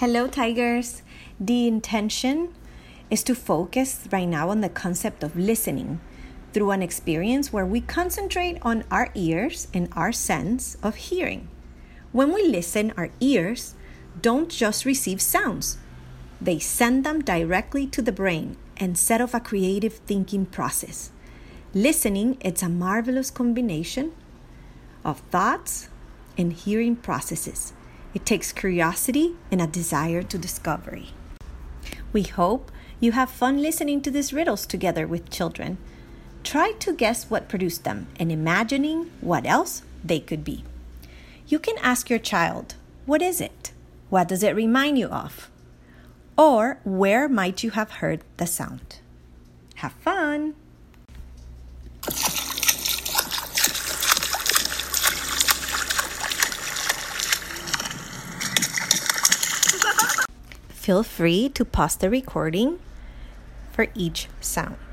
Hello, Tigers. The intention is to focus right now on the concept of listening through an experience where we concentrate on our ears and our sense of hearing. When we listen, our ears don't just receive sounds, they send them directly to the brain and set off a creative thinking process. Listening, it's a marvelous combination of thoughts and hearing processes. It takes curiosity and a desire to discovery. We hope you have fun listening to these riddles together with children. Try to guess what produced them and imagining what else they could be. You can ask your child, What is it? What does it remind you of? Or where might you have heard the sound? Have fun! Feel free to pause the recording for each sound.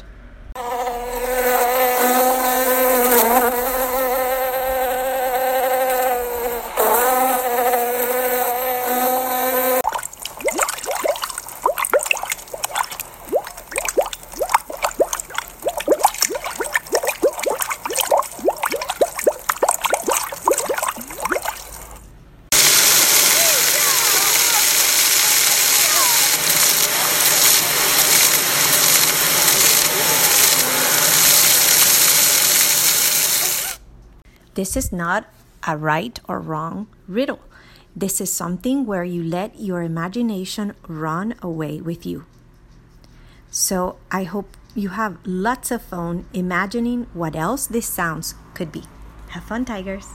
This is not a right or wrong riddle. This is something where you let your imagination run away with you. So I hope you have lots of fun imagining what else these sounds could be. Have fun, tigers!